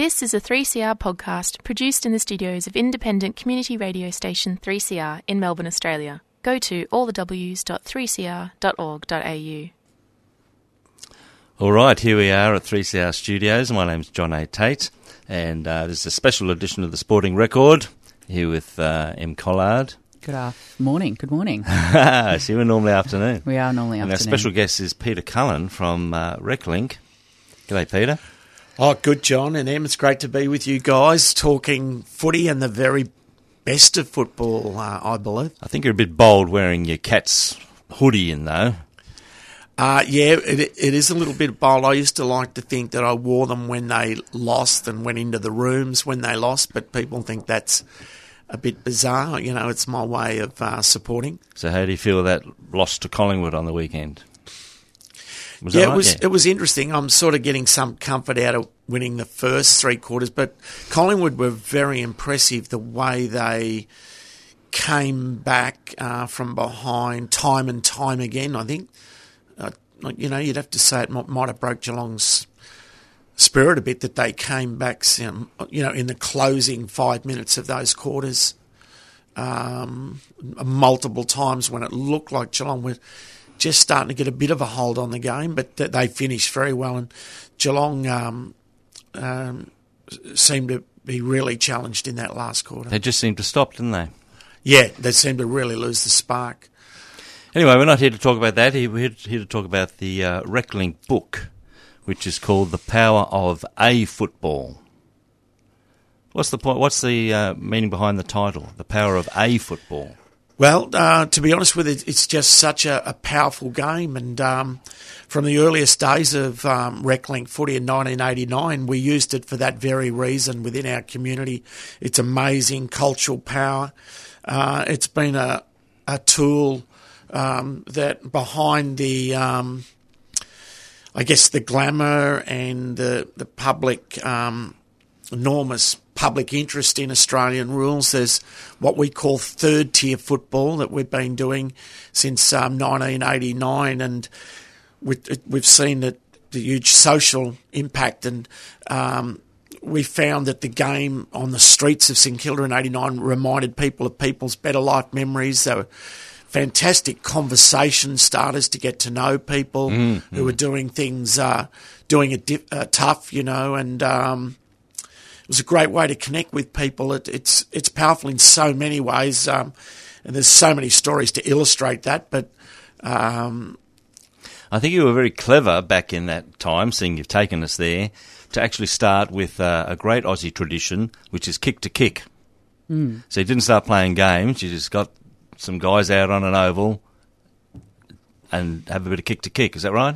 This is a 3CR podcast produced in the studios of independent community radio station 3CR in Melbourne, Australia. Go to allthews.3cr.org.au. All right, here we are at 3CR Studios. My name's John A. Tate, and uh, this is a special edition of the Sporting Record here with uh, Em Collard. Good af- morning. Good morning. See, we're normally afternoon. We are normally and afternoon. our special guest is Peter Cullen from uh, RecLink. G'day, Peter. Oh, good, John and Em. It's great to be with you guys talking footy and the very best of football, uh, I believe. I think you're a bit bold wearing your cat's hoodie in, though. Uh, yeah, it, it is a little bit bold. I used to like to think that I wore them when they lost and went into the rooms when they lost, but people think that's a bit bizarre. You know, it's my way of uh, supporting. So, how do you feel that loss to Collingwood on the weekend? Was yeah, it was Yeah. it was interesting. I'm sort of getting some comfort out of winning the first three quarters, but Collingwood were very impressive the way they came back uh, from behind time and time again. I think uh, you know you'd have to say it might, might have broke Geelong's spirit a bit that they came back, um, you know, in the closing five minutes of those quarters. Um, multiple times when it looked like Geelong were just starting to get a bit of a hold on the game, but th- they finished very well. And Geelong um, um, seemed to be really challenged in that last quarter. They just seemed to stop, didn't they? Yeah, they seemed to really lose the spark. Anyway, we're not here to talk about that. We're here to talk about the uh, RecLink book, which is called "The Power of A Football." What's the point? What's the uh, meaning behind the title? The power of a football. Well, uh, to be honest with you, it's just such a, a powerful game. And um, from the earliest days of um, RecLink footy in 1989, we used it for that very reason within our community. It's amazing cultural power. Uh, it's been a, a tool um, that behind the, um, I guess, the glamour and the, the public um, enormous public interest in Australian rules. There's what we call third tier football that we've been doing since um, 1989, and we, we've seen that the huge social impact and. Um, we found that the game on the streets of St Kilda in '89 reminded people of people's better life memories. They were fantastic conversation starters to get to know people who were doing things, uh, doing it di- uh, tough, you know, and um, was a great way to connect with people. It, it's it's powerful in so many ways, um, and there's so many stories to illustrate that. But um, I think you were very clever back in that time, seeing you've taken us there, to actually start with uh, a great Aussie tradition, which is kick to kick. Mm. So you didn't start playing games; you just got some guys out on an oval and have a bit of kick to kick. Is that right?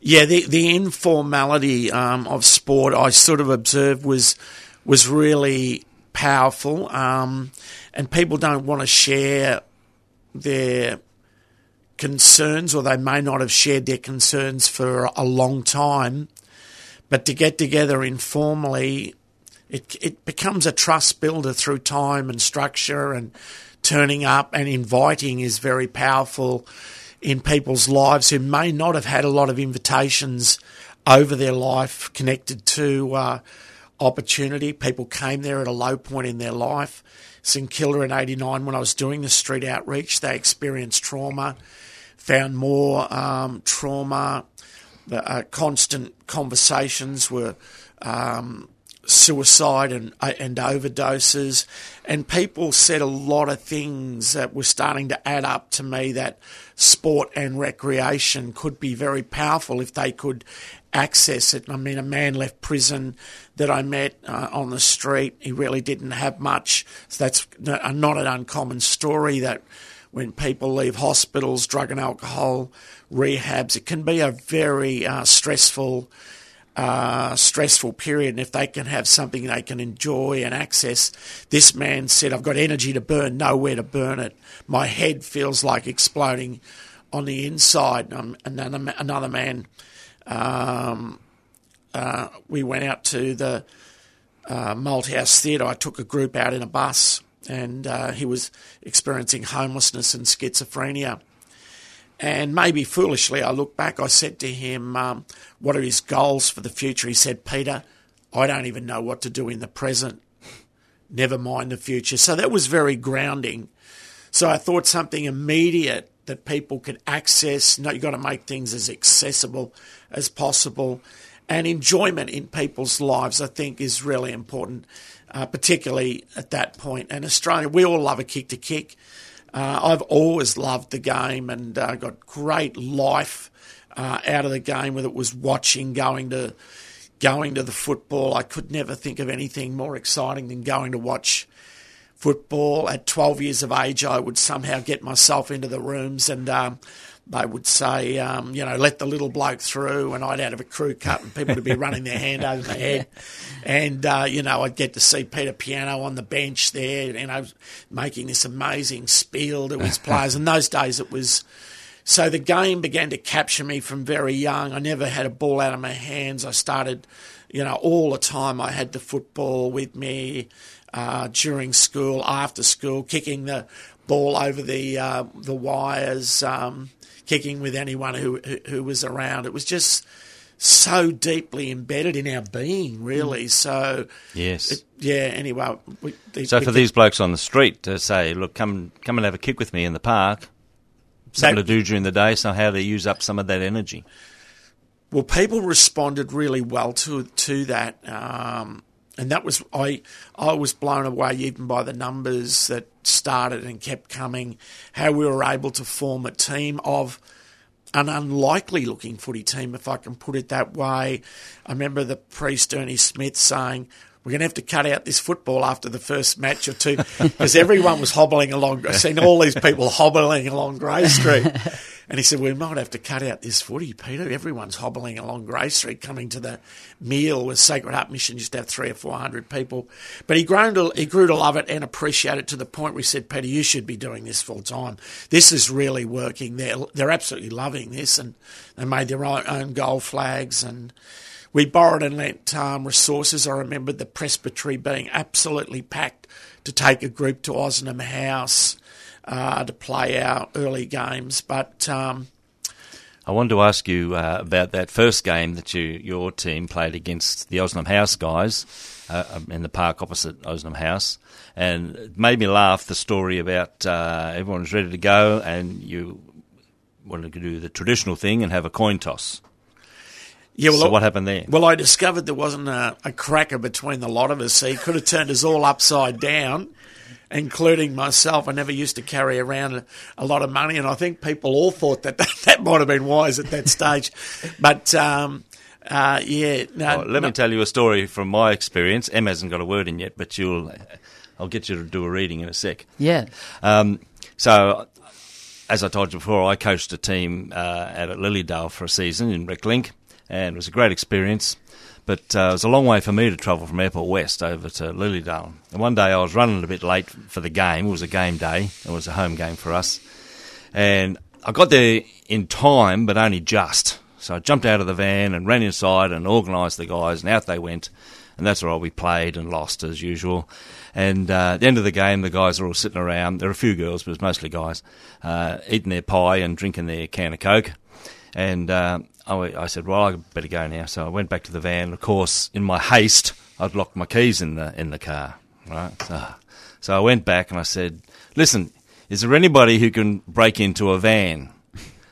yeah, the the informality um, of sport I sort of observed was was really powerful, um, and people don't want to share their concerns, or they may not have shared their concerns for a long time. But to get together informally, it it becomes a trust builder through time and structure, and turning up and inviting is very powerful in people's lives who may not have had a lot of invitations over their life connected to uh, opportunity. People came there at a low point in their life. St Kilda in '89, when I was doing the street outreach, they experienced trauma, found more um, trauma. The uh, constant conversations were um, suicide and and overdoses, and people said a lot of things that were starting to add up to me that sport and recreation could be very powerful if they could access it. I mean, a man left prison that I met uh, on the street. He really didn't have much. So that's not not an uncommon story that when people leave hospitals, drug and alcohol rehabs, it can be a very uh, stressful uh, stressful period. And if they can have something they can enjoy and access, this man said, I've got energy to burn, nowhere to burn it. My head feels like exploding on the inside. Um, another, another man, um, uh, we went out to the uh, Malthouse Theatre. I took a group out in a bus and uh, he was experiencing homelessness and schizophrenia. And maybe foolishly, I look back, I said to him, um, What are his goals for the future? He said, Peter, I don't even know what to do in the present, never mind the future. So that was very grounding. So I thought something immediate that people could access. No, you've got to make things as accessible as possible. And enjoyment in people's lives, I think, is really important, uh, particularly at that point. And Australia, we all love a kick to kick. Uh, I've always loved the game and uh, got great life uh, out of the game, whether it was watching, going to going to the football. I could never think of anything more exciting than going to watch football. At 12 years of age, I would somehow get myself into the rooms and um, they would say, um, you know, let the little bloke through, and I'd out of a crew cut, and people would be running their hand over my head, and uh, you know, I'd get to see Peter Pianto on the bench there, you know, making this amazing spiel to his players. In those days, it was. So the game began to capture me from very young. I never had a ball out of my hands. I started, you know, all the time I had the football with me uh, during school, after school, kicking the ball over the uh, the wires, um, kicking with anyone who, who, who was around. It was just so deeply embedded in our being, really. So Yes. it, yeah. Anyway, we, so the- for these blokes on the street to say, look, come come and have a kick with me in the park, something That- to do during the day, so how to use up some of that energy. Well, people responded really well to to that, um, and that was I. I was blown away even by the numbers that started and kept coming. How we were able to form a team of an unlikely looking footy team, if I can put it that way. I remember the priest Ernie Smith saying. We're going to have to cut out this football after the first match or two because everyone was hobbling along. I've seen all these people hobbling along Grey Street. And he said, We might have to cut out this footy, Peter. Everyone's hobbling along Grey Street coming to the meal with Sacred Heart Mission, used to have three or four hundred people. But he grew, to, he grew to love it and appreciate it to the point where he said, Peter, you should be doing this full time. This is really working. They're, they're absolutely loving this. And they made their own, own goal flags and we borrowed and lent um, resources. I remember the presbytery being absolutely packed to take a group to Ozanam House uh, to play our early games. But um, I wanted to ask you uh, about that first game that you your team played against the Ozanam House guys uh, um, in the park opposite Ozanam House, and it made me laugh. The story about uh, everyone was ready to go, and you wanted to do the traditional thing and have a coin toss. Yeah, well, so what happened there? well, I discovered there wasn't a, a cracker between the lot of us, so he could have turned us all upside down. Including myself, I never used to carry around a, a lot of money, and I think people all thought that that, that might have been wise at that stage. But um, uh, yeah, no, let no- me tell you a story from my experience. Em hasn't got a word in yet, but you'll. I'll get you to do a reading in a sec. Yeah. Um, so, as I told you before, I coached a team uh, out at Lilydale for a season in Reclink, and it was a great experience. But uh, it was a long way for me to travel from Airport West over to Lilydale. And one day I was running a bit late for the game. It was a game day. It was a home game for us. And I got there in time, but only just. So I jumped out of the van and ran inside and organised the guys, and out they went. And that's right. We played and lost as usual. And uh, at the end of the game, the guys are all sitting around. There were a few girls, but it was mostly guys, uh, eating their pie and drinking their can of Coke. And uh, I, I said, "Well, I better go now." So I went back to the van. Of course, in my haste, I'd locked my keys in the in the car. Right. So, so I went back and I said, "Listen, is there anybody who can break into a van?"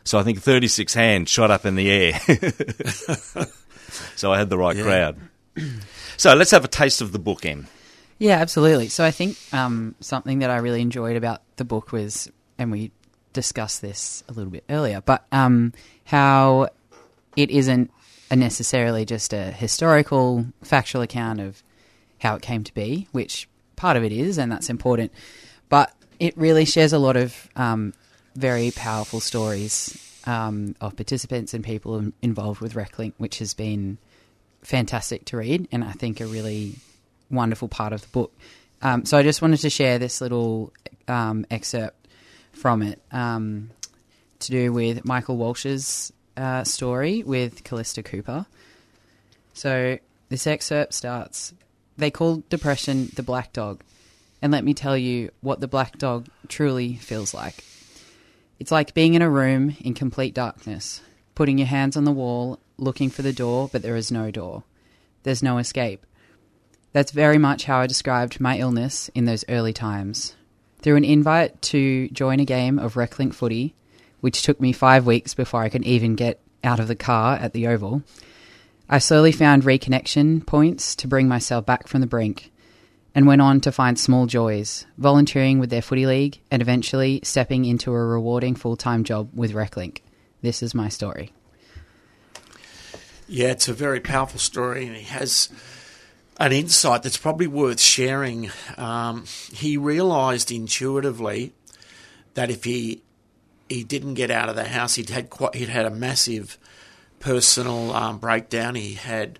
So I think 36 hands shot up in the air. so I had the right crowd. So let's have a taste of the book, Em. Yeah, absolutely. So I think um, something that I really enjoyed about the book was, and we discussed this a little bit earlier, but um, how it isn't necessarily just a historical, factual account of how it came to be, which part of it is, and that's important. But it really shares a lot of um, very powerful stories um, of participants and people involved with RecLink, which has been fantastic to read, and I think a really wonderful part of the book. Um, so I just wanted to share this little um, excerpt from it um, to do with Michael Walsh's uh, story with Callista Cooper. So this excerpt starts They call depression the black dog. And let me tell you what the black dog truly feels like. It's like being in a room in complete darkness, putting your hands on the wall, looking for the door, but there is no door. There's no escape. That's very much how I described my illness in those early times. Through an invite to join a game of Reclink footy, which took me five weeks before I could even get out of the car at the Oval, I slowly found reconnection points to bring myself back from the brink and went on to find small joys, volunteering with their footy league and eventually stepping into a rewarding full time job with Reclink. This is my story. Yeah, it's a very powerful story, and he has an insight that's probably worth sharing. Um, he realised intuitively that if he he didn't get out of the house, he'd had quite, he'd had a massive personal um, breakdown. He had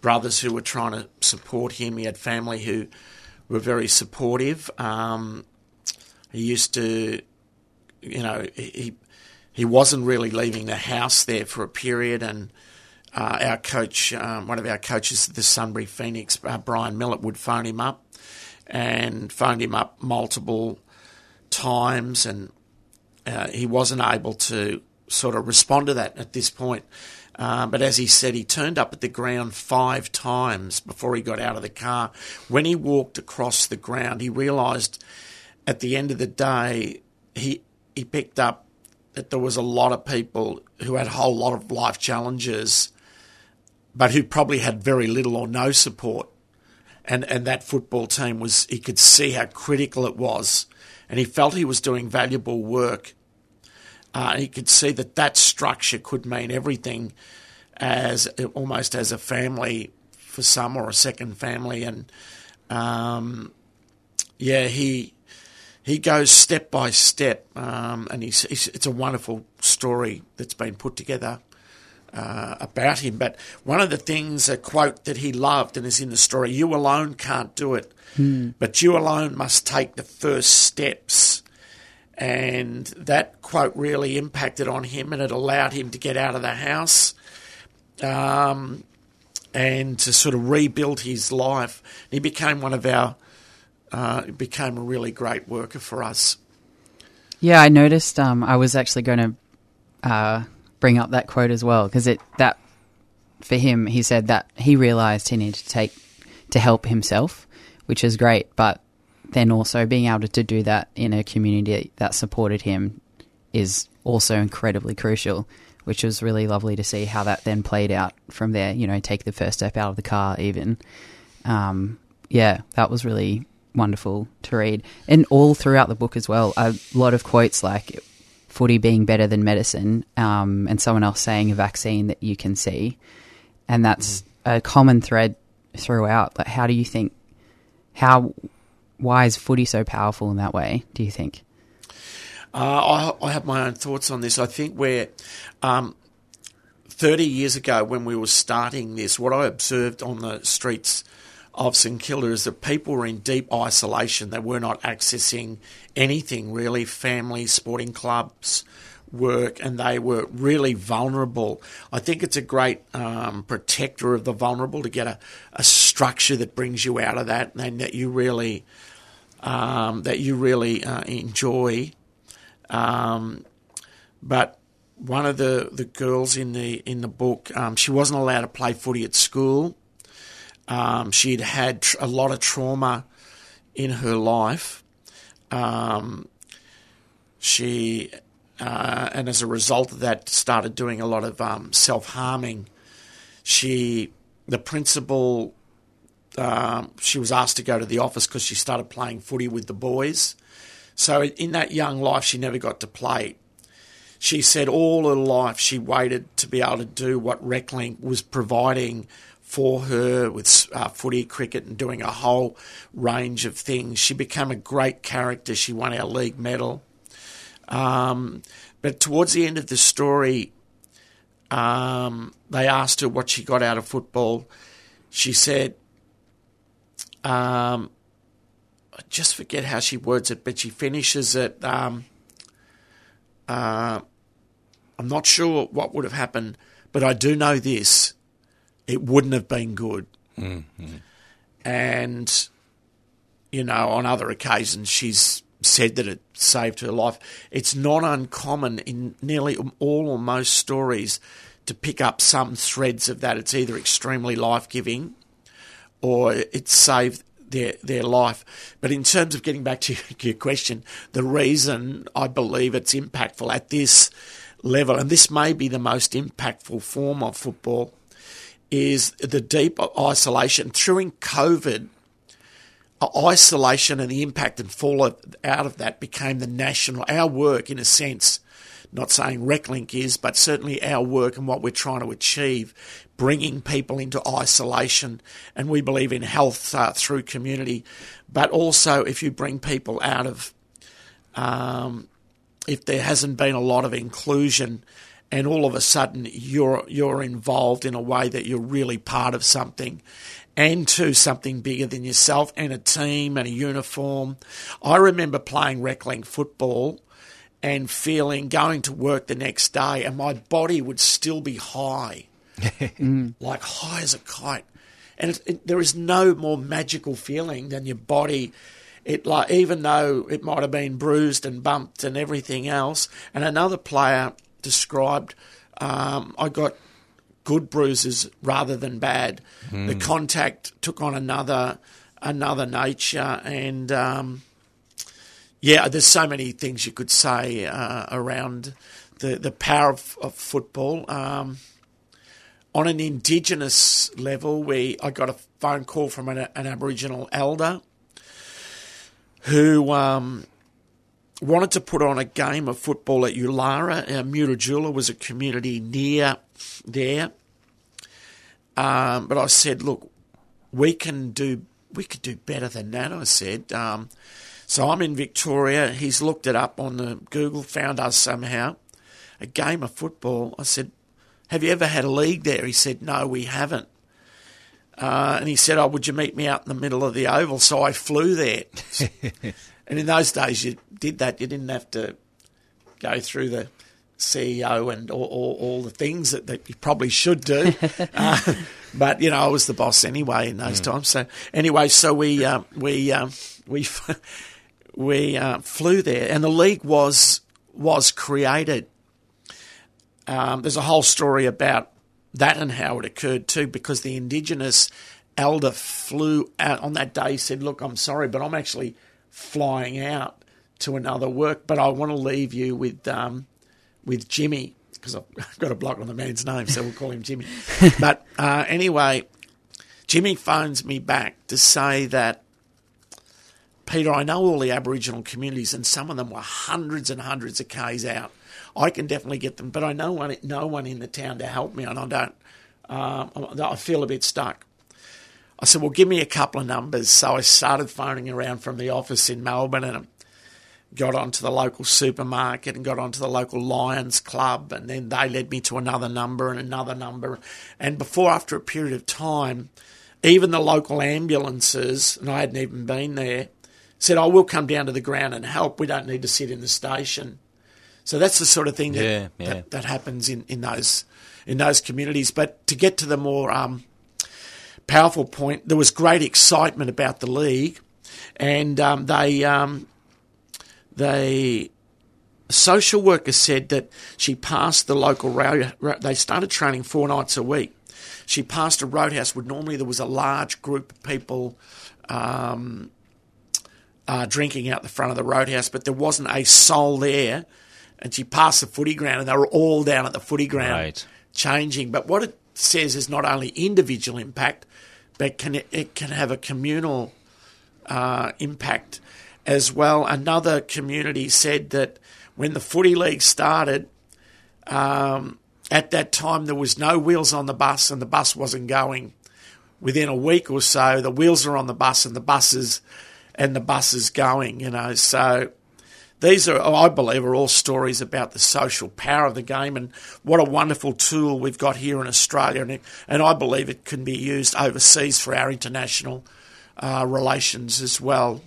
brothers who were trying to support him. He had family who were very supportive. Um, he used to, you know, he he wasn't really leaving the house there for a period, and uh, our coach, um, one of our coaches, the Sunbury Phoenix, uh, Brian Millett, would phone him up and phoned him up multiple times, and uh, he wasn't able to sort of respond to that at this point. Uh, but as he said, he turned up at the ground five times before he got out of the car. When he walked across the ground, he realised at the end of the day, he he picked up that there was a lot of people who had a whole lot of life challenges, but who probably had very little or no support. And and that football team was he could see how critical it was, and he felt he was doing valuable work uh, he could see that that structure could mean everything as almost as a family for some or a second family. And um, yeah, he he goes step by step, um, and he's, he's, it's a wonderful story that's been put together. Uh, about him, but one of the things, a quote that he loved and is in the story: "You alone can't do it, Hmm. but you alone must take the first steps." and that quote really impacted on him, and it allowed him to get out of the house um, and to sort of rebuild his life. He became one of our, uh, became a really great worker for us. Yeah, I noticed. Um, I was actually going to uh, bring up that quote as well because it that for him, he said that he realised he needed to take to help himself, which is great. But then also being able to do that in a community that supported him is also incredibly crucial. Which was really lovely to see how that then played out from there. You know, take the first step out of the car, even. Um, yeah, that was really wonderful to read. And all throughout the book as well, a lot of quotes like footy being better than medicine, um, and someone else saying a vaccine that you can see. And that's a common thread throughout. Like, how do you think, how, why is footy so powerful in that way, do you think? Uh, I, I have my own thoughts on this. I think where um, 30 years ago, when we were starting this, what I observed on the streets of St Kilda is that people were in deep isolation. They were not accessing anything really, family, sporting clubs, work, and they were really vulnerable. I think it's a great um, protector of the vulnerable to get a, a structure that brings you out of that and that you really um, that you really uh, enjoy. Um, but one of the, the girls in the in the book, um, she wasn't allowed to play footy at school. Um, she'd had a lot of trauma in her life. Um, she uh, and as a result of that, started doing a lot of um, self harming. She, the principal, um, she was asked to go to the office because she started playing footy with the boys. So in that young life, she never got to play. She said all her life she waited to be able to do what Reclink was providing for her with uh, footy, cricket, and doing a whole range of things. She became a great character. She won our league medal. Um, but towards the end of the story, um, they asked her what she got out of football. She said, um, I just forget how she words it, but she finishes it. Um, uh, I'm not sure what would have happened, but I do know this: it wouldn't have been good. Mm-hmm. And you know, on other occasions, she's said that it saved her life. It's not uncommon in nearly all or most stories to pick up some threads of that. It's either extremely life giving or it saved their their life. But in terms of getting back to your question, the reason I believe it's impactful at this level, and this may be the most impactful form of football, is the deep isolation. Through in COVID, isolation and the impact and fallout out of that became the national, our work in a sense, not saying RecLink is, but certainly our work and what we're trying to achieve, bringing people into isolation. And we believe in health uh, through community, but also if you bring people out of, um, if there hasn't been a lot of inclusion, and all of a sudden you're you're involved in a way that you're really part of something and to something bigger than yourself and a team and a uniform. I remember playing RecLink football and feeling going to work the next day and my body would still be high, mm. like high as a kite. And it, there is no more magical feeling than your body. It like even though it might have been bruised and bumped and everything else. And another player described, um, I got good bruises rather than bad. Mm. The contact took on another another nature, and um, yeah, there's so many things you could say uh, around the the power of, of football. Um, on an Indigenous level, we I got a phone call from an, an Aboriginal elder who um, wanted to put on a game of football at Yulara. Uh, Mutitjulu was a community near there. Um, but I said, look, we can do we could do better than that. I said. Um, so I'm in Victoria. He's looked it up on the Google, found us somehow. A game of football. I said, have you ever had a league there? He said, no, we haven't. Uh, and he said, oh, would you meet me out in the middle of the oval? So I flew there. and in those days, you did that. You didn't have to go through the CEO and all, all, all the things that, that, you probably should do. uh, but you know, I was the boss anyway in those mm. times. So anyway, so we uh, we um, we we uh, flew there, and the league was was created. Um, there's a whole story about that and how it occurred too, because the Indigenous elder flew out on that day. Said, "Look, I'm sorry, but I'm actually flying out." To another work, but I want to leave you with um, with Jimmy because I've got a block on the man's name, so we'll call him Jimmy. but uh, anyway, Jimmy phones me back to say that Peter, I know all the Aboriginal communities, and some of them were hundreds and hundreds of k's out. I can definitely get them, but I know one, no one in the town to help me, and I don't. Uh, I feel a bit stuck. I said, "Well, give me a couple of numbers." So I started phoning around from the office in Melbourne, and got onto the local supermarket and got onto the local Lions Club, and then they led me to another number and another number. And before, after a period of time, even the local ambulances, and I hadn't even been there, said, "I oh, will come down to the ground and help. We don't need to sit in the station." So that's the sort of thing that yeah, yeah. that, that, happens in, in those in those communities. But to get to the more um, powerful point, there was great excitement about the league, and um, they um, they social worker said that she passed the local road. They started training four nights a week. She passed a roadhouse where normally there was a large group of people um, uh, drinking out the front of the roadhouse, but there wasn't a soul there. And she passed the footy ground, and they were all down at the footy ground right. changing. But what it says is not only individual impact, but can it, it can have a communal uh, impact as well. Another community said that when the footy league started, um, at that time there was no wheels on the bus and the bus wasn't going. Within a week or so, the wheels are on the bus and the buses and the bus is going. You know, so these are, I believe, are all stories about the social power of the game and what a wonderful tool we've got here in Australia. And, and I believe it can be used overseas for our international uh, relations as well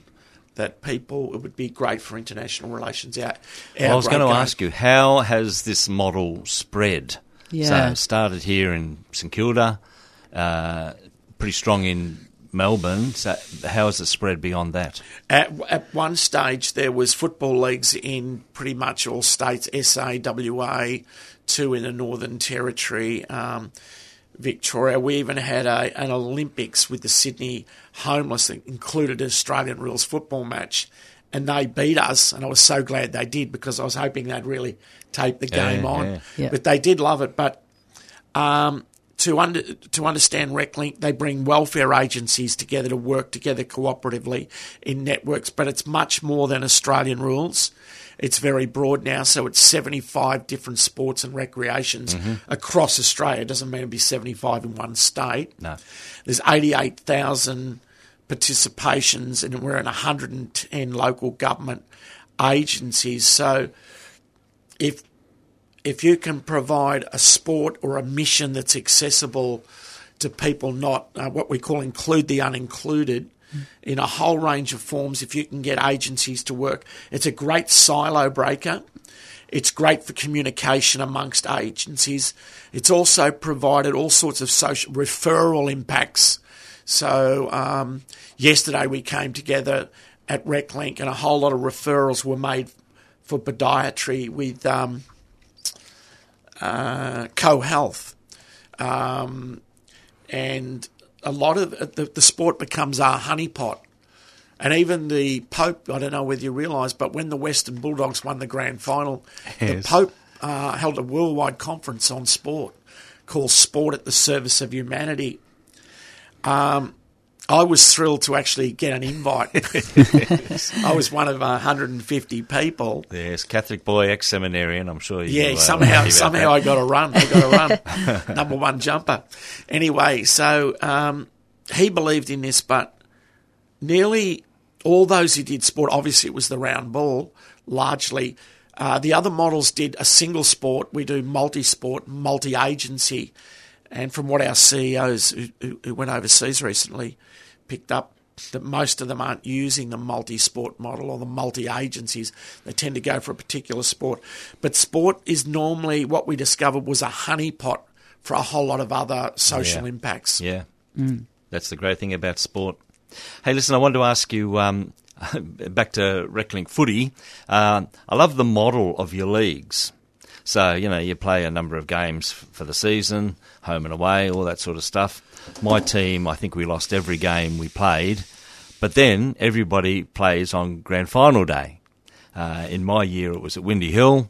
that people it would be great for international relations. Our, our I was going to game. ask you, how has this model spread? Yeah. So it started here in St Kilda, uh, pretty strong in Melbourne. So how has it spread beyond that? At, at one stage, there was football leagues in pretty much all states, SA, WA, two in the Northern Territory. Um, Victoria. We even had a, an Olympics with the Sydney Homeless that included an Australian rules football match. And they beat us, and I was so glad they did because I was hoping they'd really tape the Yeah, game on. yeah. Yeah. But they did love it. But um, to under, to understand RecLink, they bring welfare agencies together to work together cooperatively in networks. But it's much more than Australian rules. It's very broad now, so it's 75 different sports and recreations mm-hmm. across Australia. It doesn't mean to be 75 in one state. No. There's 88,000 participations, and we're in 110 local government agencies. So if if you can provide a sport or a mission that's accessible to people not uh, what we call include the unincluded in a whole range of forms if you can get agencies to work it's a great silo breaker. It's great for communication amongst agencies. It's also provided all sorts of social referral impacts. So um, yesterday we came together at RecLink and a whole lot of referrals were made for podiatry with um, uh, co-health, um, and a lot of the, the sport becomes our honeypot. And even the Pope, I don't know whether you realise, but when the Western Bulldogs won the grand final, the Pope uh, held a worldwide conference on sport called Sport at the Service of Humanity. Um, I was thrilled to actually get an invite. I was one of 150 people. Yes, Catholic boy, ex seminarian. I'm sure. You, Yeah, uh, somehow happy about somehow I got a run. I got to run. Number one jumper. Anyway, so um, he believed in this, but nearly all those who did sport, obviously it was the round ball, largely. Uh, the other models did a single sport. We do multi-sport, multi-agency. And from what our CEOs who, who, who went overseas recently picked up, that most of them aren't using the multi-sport model or the multi-agencies. They tend to go for a particular sport. But sport is normally what we discovered was a honeypot for a whole lot of other social Yeah. impacts. Yeah, that's the great thing about sport. Hey, listen, I wanted to ask you um, back to Reclink footy. Uh, I love the model of your leagues. So you know you play a number of games for the season, home and away, all that sort of stuff. My team, I think we lost every game we played, but then everybody plays on grand final day. Uh, in my year, it was at Windy Hill,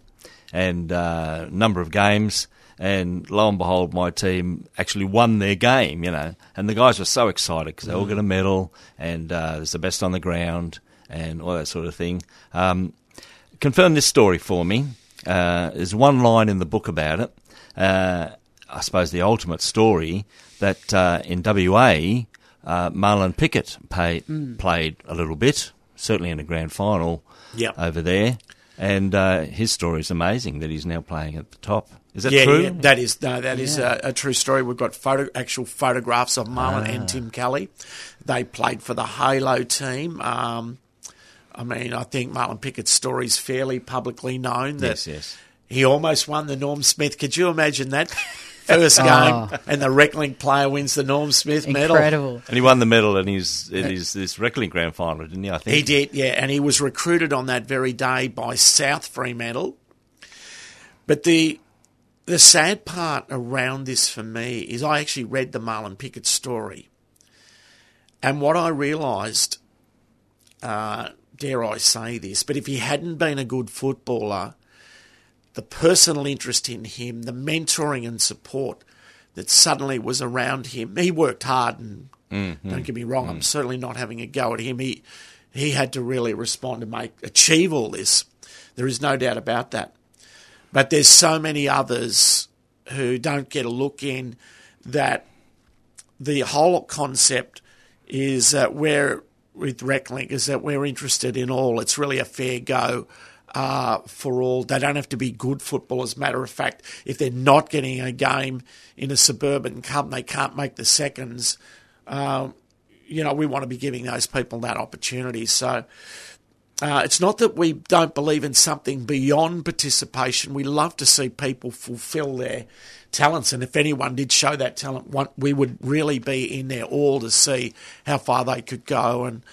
and uh, number of games. And lo and behold, my team actually won their game, you know. And the guys were so excited because they all got a medal, and uh, was the best on the ground, and all that sort of thing. Um, confirm this story for me. Uh, there's one line in the book about it. I suppose the ultimate story that uh, in WA, uh, Marlon Pickett pay, played a little bit, certainly in a grand final Yep. over there. And uh, his story is amazing that he's now playing at the top. Is that yeah, true? yeah, that is no, that is a, a true story. We've got photo, actual photographs of Marlon and Tim Kelly. They played for the Halo team. Um, I mean, I think Marlon Pickett's story is fairly publicly known. That yes, yes. He almost won the Norm Smith. Could you imagine that? First game, Oh. and the Reclink player wins the Norm Smith medal. Incredible. And he won the medal in his in his this Reclink grand final, didn't he? I think He did, yeah, and he was recruited on that very day by South Fremantle. But the the sad part around this for me is I actually read the Marlon Pickett story, and what I realised, uh, dare I say this, but if he hadn't been a good footballer, the personal interest in him, the mentoring and support that suddenly was around him, he worked hard and mm-hmm. don't get me wrong, I'm mm. certainly not having a go at him. He he had to really respond to make achieve all this. There is no doubt about that. But there's so many others who don't get a look in that the whole concept is that we're with RecLink is that we're interested in all. It's really a fair go uh, for all. They don't have to be good footballers. Matter of fact, if they're not getting a game in a suburban cup, they can't make the seconds. Um, you know, we want to be giving those people that opportunity. So uh, it's not that we don't believe in something beyond participation. We love to see people fulfil their talents, and if anyone did show that talent, we would really be in there all to see how far they could go and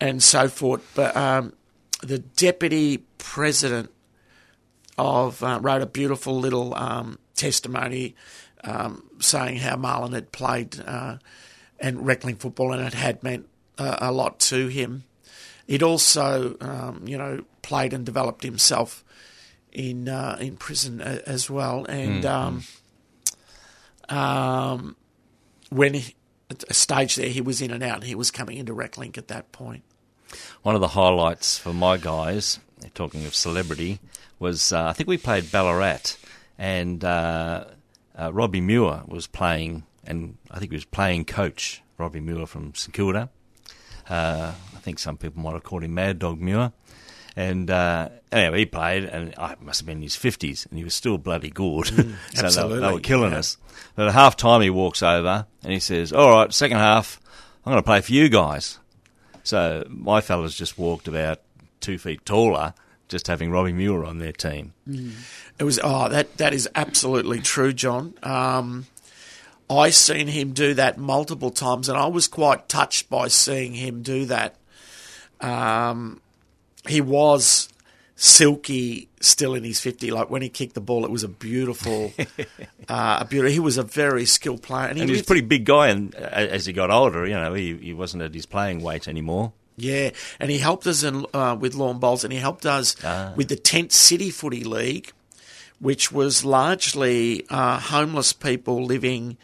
and so forth. But um, the deputy president of uh, wrote a beautiful little um, testimony. Um, saying how Marlon had played uh, and Reclink football, and it had meant uh, a lot to him. He'd also, um, you know, played and developed himself in uh, in prison a, as well, and um, um, when he, at a stage there he was in and out, And he was coming into Reclink at that point. One of the highlights for my guys, talking of celebrity, was uh, I think we played Ballarat, and uh, uh, Robbie Muir was playing, and I think he was playing coach Robbie Muir from St Kilda. Uh, I think some people might have called him Mad Dog Muir. And uh, anyway, he played, and I must have been in his fifties, and he was still bloody good. so they, they were killing yeah. us. But at half time, he walks over and he says, "All right, second half, I'm going to play for you guys." So my fellas just walked about two feet taller, just having Robbie Muir on their team. It was oh that that is absolutely true, John. Um, I seen him do that multiple times, and I was quite touched by seeing him do that. Um, he was silky still in his 50 like when he kicked the ball it was a beautiful uh, a beautiful he was a very skilled player and he, And he was a pretty big guy, and uh, as he got older, you know, he, he wasn't at his playing weight anymore. Yeah, and he helped us in, uh, with lawn bowls, and he helped us Ah. with the Tent City Footy League, which was largely uh, homeless people living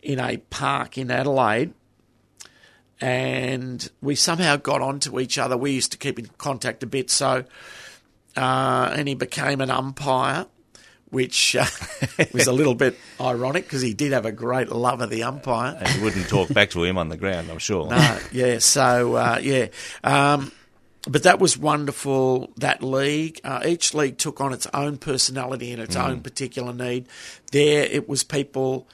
in a park in Adelaide. And we somehow got onto each other. We used to keep in contact a bit, so uh, and he became an umpire, which uh, was a little bit ironic because he did have a great love of the umpire. And you wouldn't talk back to him on the ground, I'm sure. No, yeah. So uh, yeah, um, but that was wonderful. That league, uh, each league took on its own personality and its own particular need. There, it was people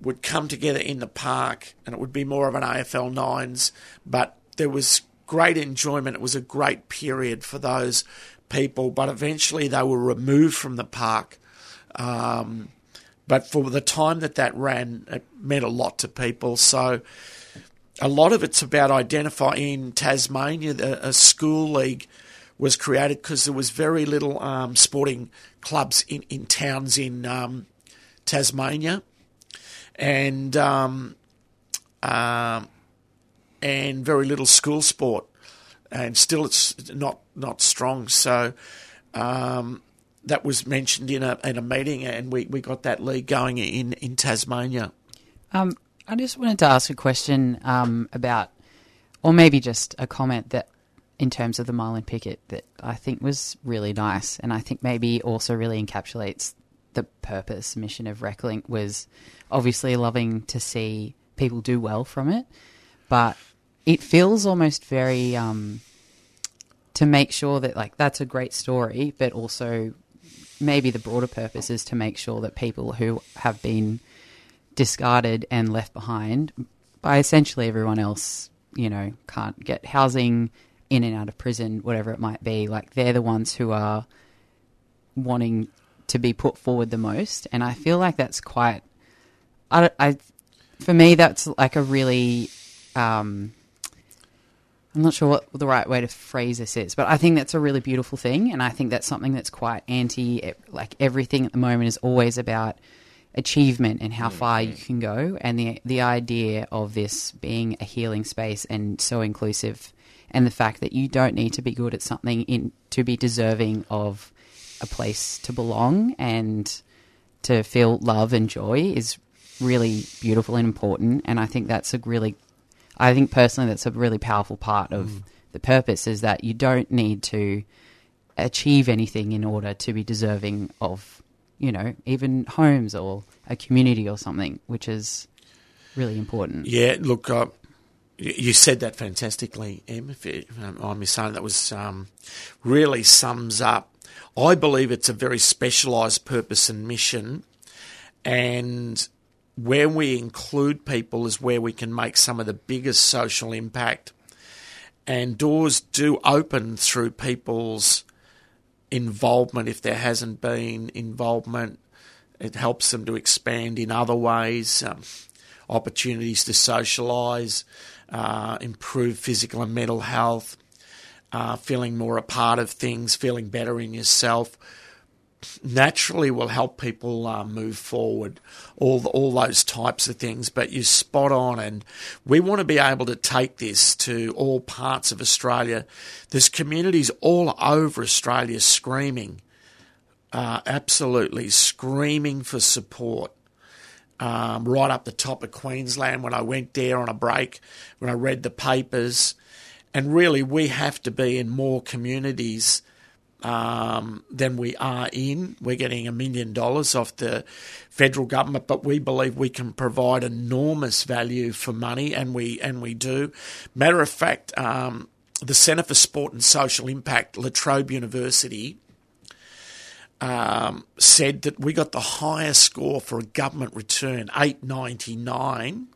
would come together in the park, and it would be more of an AFL nines, but there was great enjoyment. It was a great period for those people, but eventually they were removed from the park. Um, but for the time that that ran, it meant a lot to people. So a lot of it's about identifying in Tasmania. A school league was created because there was very little um, sporting clubs in, in towns in um, Tasmania, and um, um, and very little school sport, and still it's not not strong. So. Um, that was mentioned in a in a meeting, and we, we got that league going in, in Tasmania. Um, I just wanted to ask a question um, about, or maybe just a comment that, in terms of the Marlon Pickett, that I think was really nice, and I think maybe also really encapsulates the purpose, mission of Reclink was obviously loving to see people do well from it, but it feels almost very um, to make sure that like that's a great story, but also maybe the broader purpose is to make sure that people who have been discarded and left behind by essentially everyone else, you know, can't get housing in and out of prison, whatever it might be. Like they're the ones who are wanting to be put forward the most, and I feel like that's quite. I, I for me, that's like a really. Um, I'm not sure what the right way to phrase this is, but I think that's a really beautiful thing, and I think that's something that's quite anti. Like everything at the moment is always about achievement and how mm, far you mm. can go, and the the idea of this being a healing space and so inclusive, and the fact that you don't need to be good at something in to be deserving of a place to belong and to feel love and joy is really beautiful and important, and I think that's a really I think personally that's a really powerful part of the purpose is that you don't need to achieve anything in order to be deserving of, you know, even homes or a community or something, which is really important. Yeah, look, uh, you said that fantastically, Em. If you, um, I'm just saying that was um, really sums up. I believe it's a very specialised purpose and mission, and where we include people is where we can make some of the biggest social impact. And doors do open through people's involvement. If there hasn't been involvement, it helps them to expand in other ways. Um, opportunities to socialise, uh, improve physical and mental health, uh, feeling more a part of things, feeling better in yourself. Naturally will help people uh, move forward, all all those types of things. But you're spot on, and we want to be able to take this to all parts of Australia. There's communities all over Australia screaming, uh, absolutely screaming for support. Um, right up the top of Queensland when I went there on a break, when I read the papers, and really we have to be in more communities um, than we are in. We're getting a million dollars off the federal government, but we believe we can provide enormous value for money, and we and we do. Matter of fact, um, the Centre for Sport and Social Impact, La Trobe University. Um, said that we got the highest score for a government return, eight ninety nine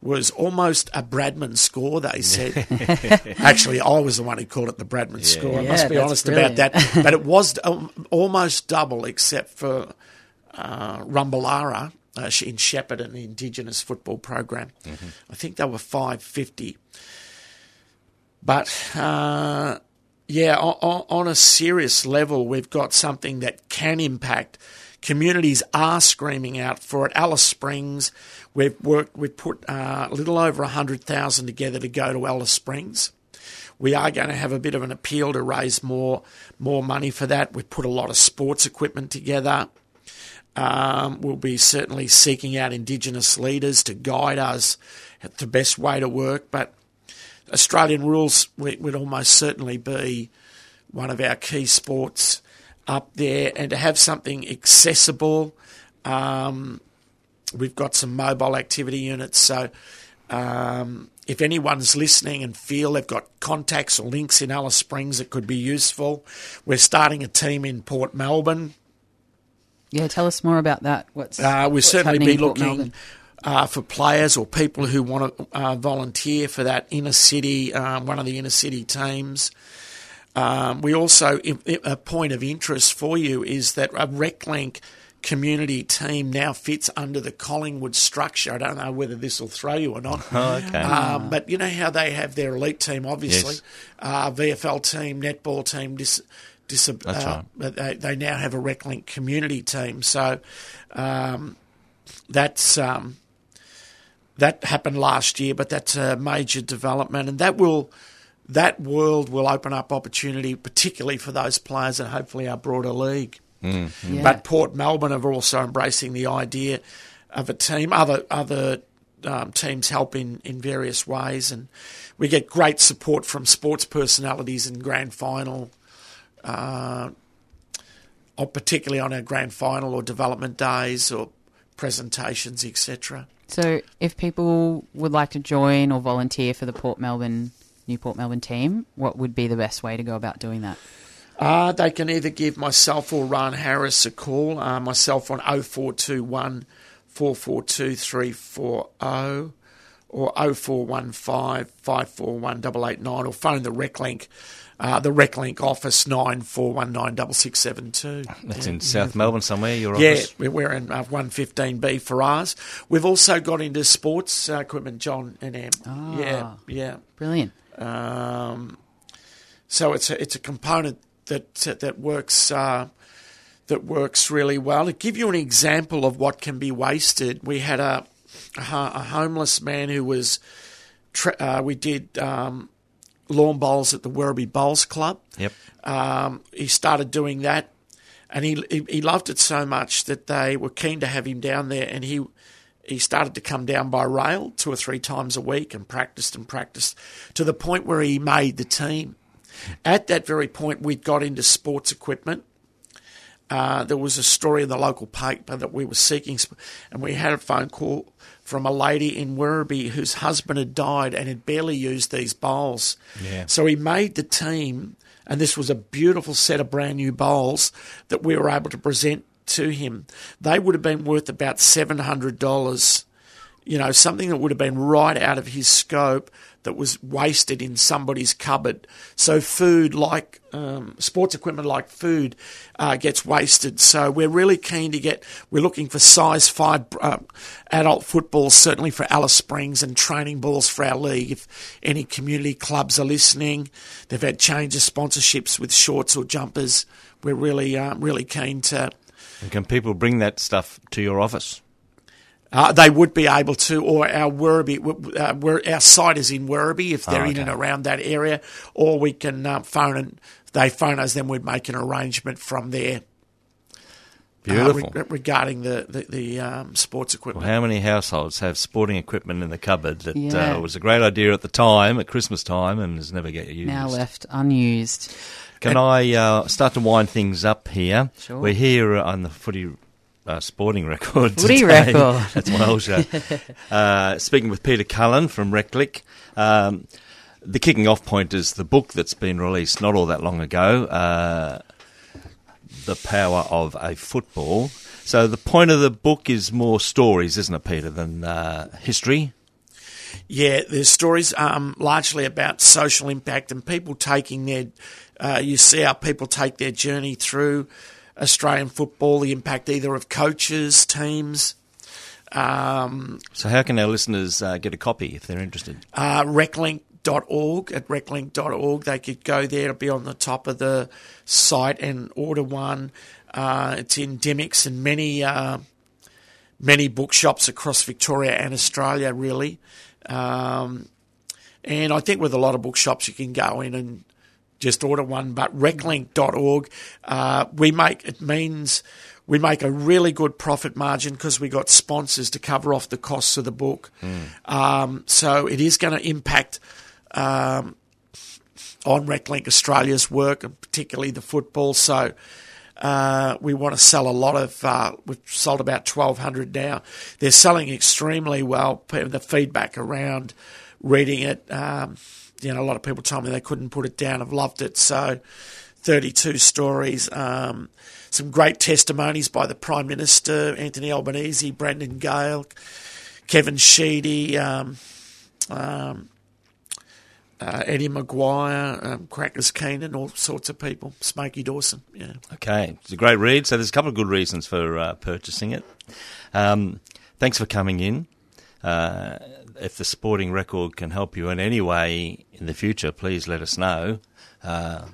was almost a Bradman score, they said. Actually, I was the one who called it the Bradman Yeah. score. I Yeah, must be honest brilliant. about that. But it was um, almost double, except for uh, Rumbalara uh, in Shepparton, the Indigenous football program. I think they were 550. But uh, yeah, on, on a serious level, we've got something that can impact. Communities are screaming out for it. Alice Springs, we've worked, we've put uh, a little over a hundred thousand together to go to Alice Springs. We are going to have a bit of an appeal to raise more more money for that. We've put a lot of sports equipment together. Um, we'll be certainly seeking out Indigenous leaders to guide us at the best way to work. But Australian rules would almost certainly be one of our key sports up there, and to have something accessible. Um, we've got some mobile activity units, so um, if anyone's listening and feel they've got contacts or links in Alice Springs that could be useful, we're starting a team in Port Melbourne. Yeah, tell us more about that. What's Uh, we'll what's certainly be looking uh, for players or people who want to uh, volunteer for that inner city, um, one of the inner city teams. Um, we also, a point of interest for you is that a RecLink community team now fits under the Collingwood structure. I don't know whether this will throw you or not. Oh, okay. Um, but you know how they have their elite team, obviously, Yes. uh, VFL team, netball team, dis, dis, That's uh, right. but they, they now have a RecLink community team. So um, that's um, that happened last year, but that's a major development, and that will that world will open up opportunity, particularly for those players and hopefully our broader league. Yeah. But Port Melbourne are also embracing the idea of a team. Other other um, teams help in, in various ways, and we get great support from sports personalities in grand final, uh, or particularly on our grand final or development days or presentations, etc. So, if people would like to join or volunteer for the Port Melbourne New Port Melbourne team, what would be the best way to go about doing that? Uh, they can either give myself or Ron Harris a call. Uh, myself on 0421 442 340 or 0415 541 889 or phone the RecLink, uh, the RecLink office 9419 6672. That's in South Melbourne somewhere, your Yeah, office? we- we're in uh, 115B for ours. We've also got into sports uh, equipment, John and Em. Ah. Yeah, yeah. Brilliant. Um, so it's a, it's a component that that works uh, that works really well. To give you an example of what can be wasted, we had a a, a homeless man who was tra- uh, we did um, lawn bowls at the Werribee Bowls Club. Yep. Um, he started doing that, and he, he he loved it so much that they were keen to have him down there, and he he started to come down by rail two or three times a week and practiced and practiced to the point where he made the team. At that very point, we'd got into sports equipment. Uh, there was a story in the local paper that we were seeking, sp- and we had a phone call from a lady in Werribee whose husband had died and had barely used these bowls. Yeah. So he made the team, and this was a beautiful set of brand new bowls that we were able to present to him. They would have been worth about seven hundred dollars. You know, something that would have been right out of his scope. that was wasted in somebody's cupboard. So food, like um, sports equipment, like food, uh, gets wasted. So we're really keen to get. We're looking for size five uh, adult footballs, certainly for Alice Springs, and training balls for our league. If any community clubs are listening, they've had change of sponsorships with shorts or jumpers. We're really, uh, really keen to. And can people bring that stuff to your office? Uh, they would be able to, or our Werribee, uh, where our site is in Werribee if they're Oh, in and around that area, or we can uh, phone and they phone us, then we'd make an arrangement from there. uh, Beautiful. re- regarding the the, the um, sports Well, equipment. how many households have sporting equipment in the cupboard that Yeah. uh, was a great idea at the time, at Christmas time, and has never get used? Now left unused. Can I uh, start to wind things up here? Sure. We're here on the footy uh, sporting record. Footy today. record. That's my old show. uh, speaking with Peter Cullen from Reclink. Um, the kicking off point is the book that's been released not all that long ago. Uh, the power of a football. So the point of the book is more stories, isn't it, Peter, than uh, history? Yeah, there's stories um, largely about social impact and people taking their. Uh, you see how people take their journey through Australian football, the impact either of coaches, teams, um, So how can our listeners uh, get a copy if they're interested? uh, reclink.org. At reclink.org, they could go there. It'll be on the top of the site and order one. Uh, it's in and many uh, many bookshops across Victoria and Australia, really. Um, and I think with a lot of bookshops, you can go in and just order one. But reclink.org, uh, we make it means we make a really good profit margin because we got sponsors to cover off the costs of the book. Um, so it is going to impact um, on Reclink Australia's work, and particularly the football. So uh, we want to sell a lot of. Uh, we've sold about twelve hundred now. They're selling extremely well. The feedback around reading it, um, you know, a lot of people told me they couldn't put it down. I've loved it. So thirty-two stories. Um, some great testimonies by the Prime Minister, Anthony Albanese, Brendan Gale, Kevin Sheedy, um, um, uh, Eddie McGuire, um, Crackers Keenan, all sorts of people. Smoky Dawson, yeah. Okay, it's a great read. So there's a couple of good reasons for uh, purchasing it. Um, thanks for coming in. Uh, if the sporting record can help you in any way in the future, please let us know. Uh,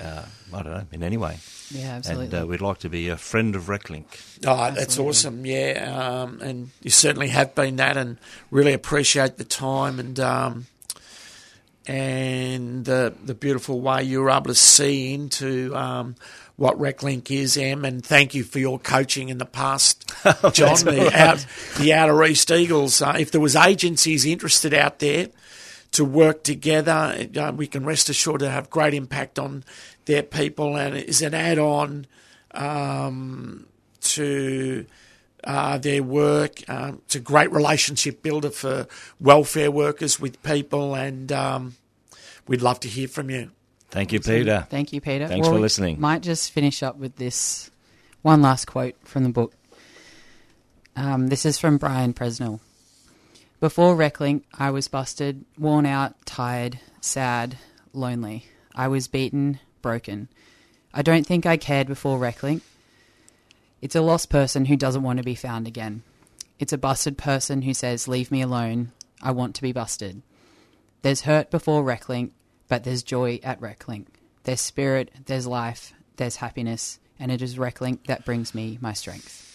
uh, I don't know, in any way. Yeah, And absolutely. uh, we'd like to be a friend of Reclink. Oh, that's awesome, yeah. Um, and you certainly have been that, and really appreciate the time and um, and the the beautiful way you were able to see into um, what RecLink is, Em. And thank you for your coaching in the past, John. the, out, the Outer East Eagles. Uh, if there was agencies interested out there to work together, uh, we can rest assured to have great impact on their people, and it is an add-on um, to uh, their work. Um, it's a great relationship builder for welfare workers with people, and um, we'd love to hear from you. Thank you, Peter. Thank you, Peter. Thanks Well, for we listening. Might just finish up with this one last quote from the book. Um, this is from Brian Presnell. Before Reclink, I was busted, worn out, tired, sad, lonely. I was beaten, broken. I don't think I cared before Reclink. It's a lost person who doesn't want to be found again. It's a busted person who says, Leave me alone. I want to be busted. There's hurt before Reclink, but there's joy at Reclink. There's spirit, there's life, there's happiness, and it is Reclink that brings me my strength.